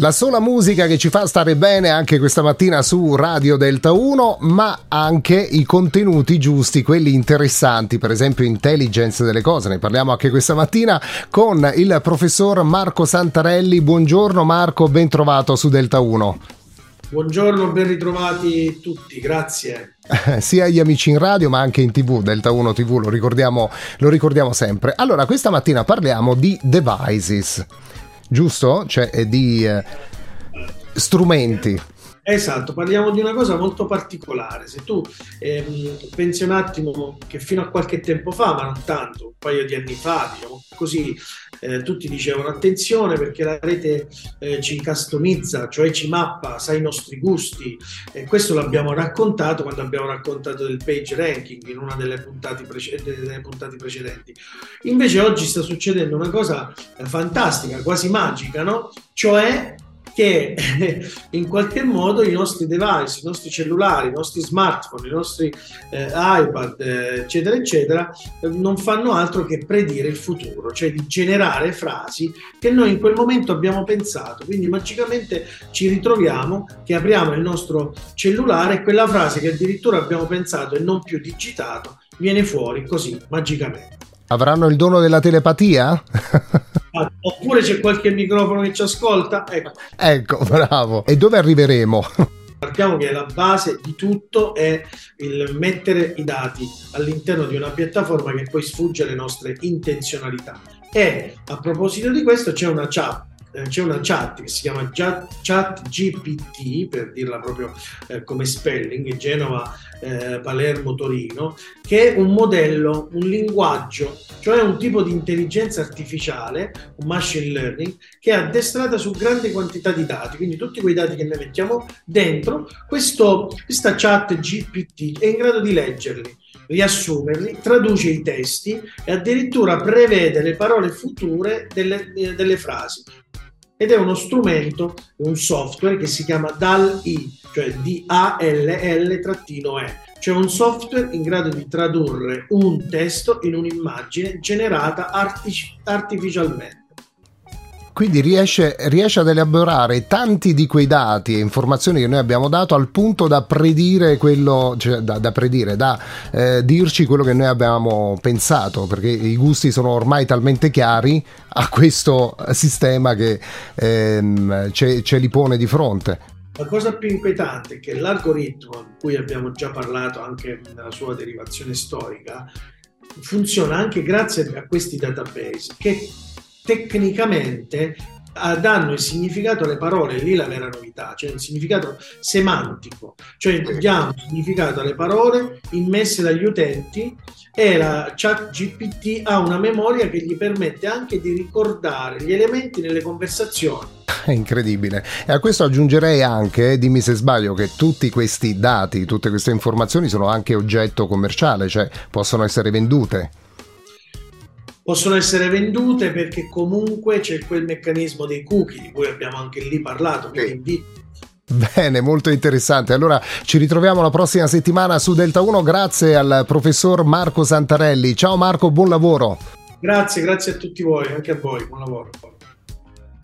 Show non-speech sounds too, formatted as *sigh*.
La sola musica che ci fa stare bene anche questa mattina su Radio Delta 1, ma anche i contenuti giusti, quelli interessanti, per esempio intelligence delle cose. Ne parliamo anche questa mattina con il professor Marco Santarelli. Buongiorno Marco, ben trovato su Delta 1. Buongiorno, ben ritrovati tutti, grazie. *laughs* Sia gli amici in radio ma anche in tv, Delta 1 TV, lo ricordiamo, lo ricordiamo sempre. Allora, questa mattina parliamo di devices giusto? Cioè di eh, strumenti. Esatto, parliamo di una cosa molto particolare. Se tu ehm, pensi un attimo che fino a qualche tempo fa, ma non tanto, un paio di anni fa, diciamo così, eh, tutti dicevano attenzione perché la rete eh, ci customizza, cioè ci mappa, sa i nostri gusti. E questo l'abbiamo raccontato quando abbiamo raccontato del page ranking in una delle puntate, prece- delle puntate precedenti. Invece oggi sta succedendo una cosa eh, fantastica, quasi magica, no? Cioè che in qualche modo i nostri device, i nostri cellulari, i nostri smartphone, i nostri eh, iPad, eh, eccetera, eccetera, eh, non fanno altro che predire il futuro, cioè di generare frasi che noi in quel momento abbiamo pensato. Quindi magicamente ci ritroviamo che apriamo il nostro cellulare e quella frase che addirittura abbiamo pensato e non più digitato viene fuori così magicamente. Avranno il dono della telepatia? Oppure c'è qualche microfono che ci ascolta? Ecco, ecco bravo. E dove arriveremo? Partiamo che la base di tutto è il mettere i dati all'interno di una piattaforma che poi sfugge alle nostre intenzionalità. E a proposito di questo c'è una chat c'è una chat che si chiama chat, GPT, per dirla proprio eh, come spelling, Genova, eh, Palermo, Torino, che è un modello, un linguaggio, cioè un tipo di intelligenza artificiale, un machine learning, che è addestrata su grandi quantità di dati, quindi tutti quei dati che noi mettiamo dentro, questo, questa chat GPT è in grado di leggerli riassumerli, traduce i testi e addirittura prevede le parole future delle, eh, delle frasi ed è uno strumento, un software che si chiama DAL-I, cioè D-A-L-L-E, cioè un software in grado di tradurre un testo in un'immagine generata artific- artificialmente. Quindi riesce, riesce, ad elaborare tanti di quei dati e informazioni che noi abbiamo dato al punto da predire quello, cioè da, da predire, da eh, dirci quello che noi abbiamo pensato, perché i gusti sono ormai talmente chiari a questo sistema che ehm, ce, ce li pone di fronte. La cosa più inquietante è che l'algoritmo, di cui abbiamo già parlato anche nella sua derivazione storica, funziona anche grazie a questi database che tecnicamente danno il significato alle parole, lì la vera novità, cioè il significato semantico, cioè diamo il significato alle parole immesse dagli utenti e la chat GPT ha una memoria che gli permette anche di ricordare gli elementi nelle conversazioni. È incredibile. E a questo aggiungerei anche, dimmi se sbaglio, che tutti questi dati, tutte queste informazioni sono anche oggetto commerciale, cioè possono essere vendute possono essere vendute perché comunque c'è quel meccanismo dei cookie di cui abbiamo anche lì parlato, quindi invito Bene, molto interessante. Allora ci ritroviamo la prossima settimana su Delta 1 grazie al professor Marco Santarelli. Ciao Marco, buon lavoro. Grazie, grazie a tutti voi, anche a voi, buon lavoro.